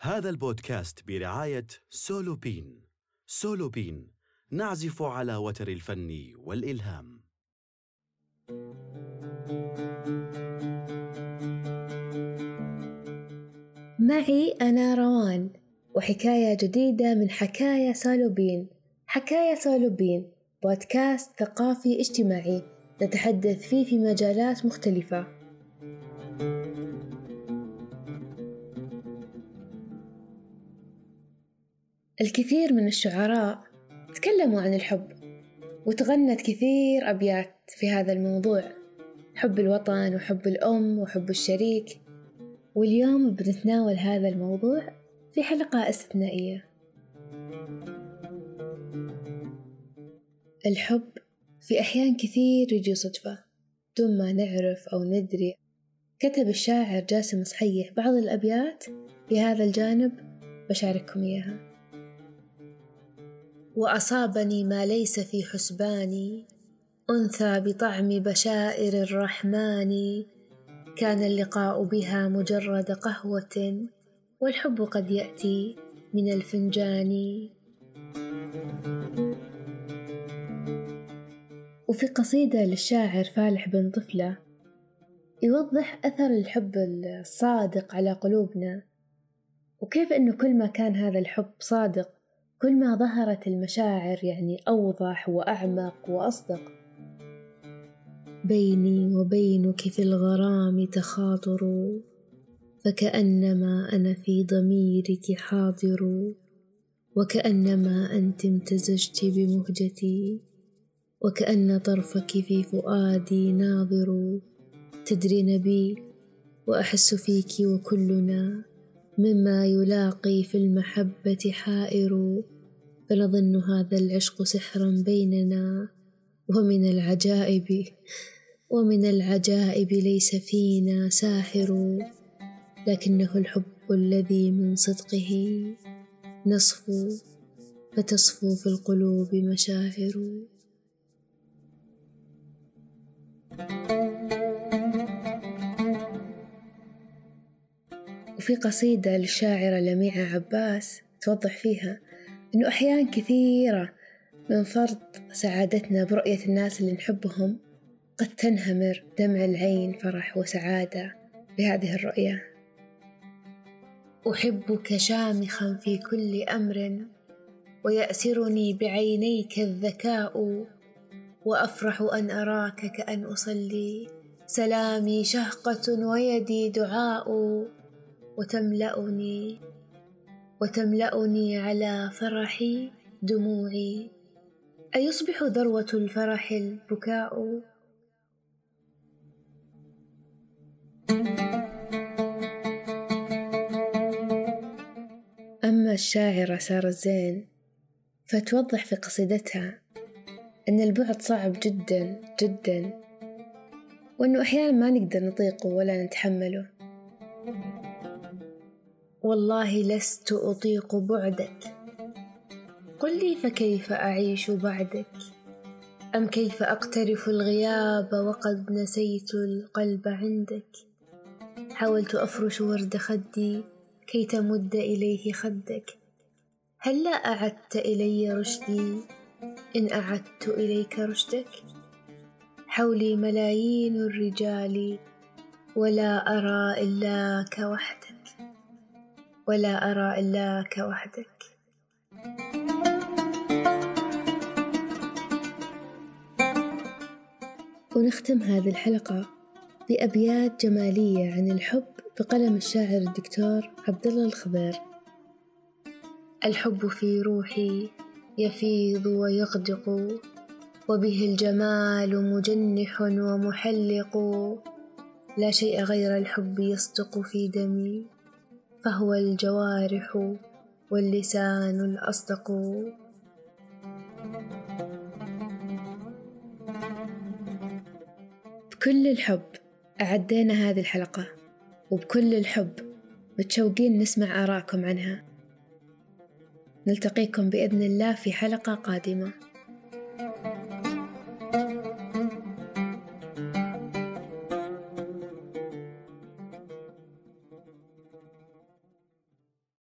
هذا البودكاست برعاية سولو بين سولو بين نعزف على وتر الفن والإلهام. معي أنا روان وحكاية جديدة من حكاية سولوبين. حكاية سولوبين بودكاست ثقافي اجتماعي نتحدث فيه في مجالات مختلفة. الكثير من الشعراء تكلموا عن الحب وتغنت كثير أبيات في هذا الموضوع. حب الوطن وحب الأم وحب الشريك. واليوم بنتناول هذا الموضوع في حلقة استثنائية. الحب في أحيان كثير يجي صدفة دون ما نعرف أو ندري. كتب الشاعر جاسم صحيح بعض الأبيات في هذا الجانب بشارككم إياها. وأصابني ما ليس في حسباني أنثى بطعم بشائر الرحمن. كان اللقاء بها مجرد قهوة والحب قد يأتي من الفنجان. وفي قصيدة للشاعر فالح بن طفلة يوضح أثر الحب الصادق على قلوبنا. وكيف أنه كل ما كان هذا الحب صادق كل ما ظهرت المشاعر يعني أوضح وأعمق وأصدق. بيني وبينك في الغرام تخاطر فكأنما أنا في ضميرك حاضر وكأنما أنت امتزجت بمهجتي وكأن طرفك في فؤادي ناظر تدرين بي وأحس فيك وكلنا. مما يلاقي في المحبة حائر فنظن هذا العشق سحرا بيننا ومن العجائب ومن العجائب ليس فينا ساحر لكنه الحب الذي من صدقه نصفو فتصفو في القلوب مشاعر. وفي قصيدة للشاعرة لميعة عباس توضح فيها إنه أحيان كثيرة من فرط سعادتنا برؤية الناس اللي نحبهم قد تنهمر دمع العين فرح وسعادة بهذه الرؤية. أحبك شامخا في كل أمر ويأسرني بعينيك الذكاء وأفرح أن أراك كأن أصلي. سلامي شهقة ويدي دعاء. وتملأني وتملأني على فرحي دموعي. أيصبح ذروة الفرح البكاء؟ أما الشاعرة سارة الزين فتوضح في قصيدتها أن البعد صعب جدا جدا وأنه أحيانا ما نقدر نطيقه ولا نتحمله. والله لست أطيق بعدك. قل لي فكيف أعيش بعدك؟ أم كيف أقترف الغياب وقد نسيت القلب عندك؟ حاولت أفرش ورد خدي كي تمد إليه خدك. هل لا أعدت إلي رشدي؟ إن أعدت إليك رشدك. حولي ملايين الرجال ولا أرى إلاك وحدك ولا أرى إلاك وحدك ونختم هذه الحلقة بأبيات جمالية عن الحب بقلم الشاعر الدكتور عبد الله الخضير. الحب في روحي يفيض ويغدق وبه الجمال مجنح ومحلق. لا شيء غير الحب يصدق في دمي. فهو الجوارح واللسان الأصدق. بكل الحب أعدينا هذه الحلقة وبكل الحب متشوقين نسمع آراءكم عنها. نلتقيكم بإذن الله في حلقة قادمة.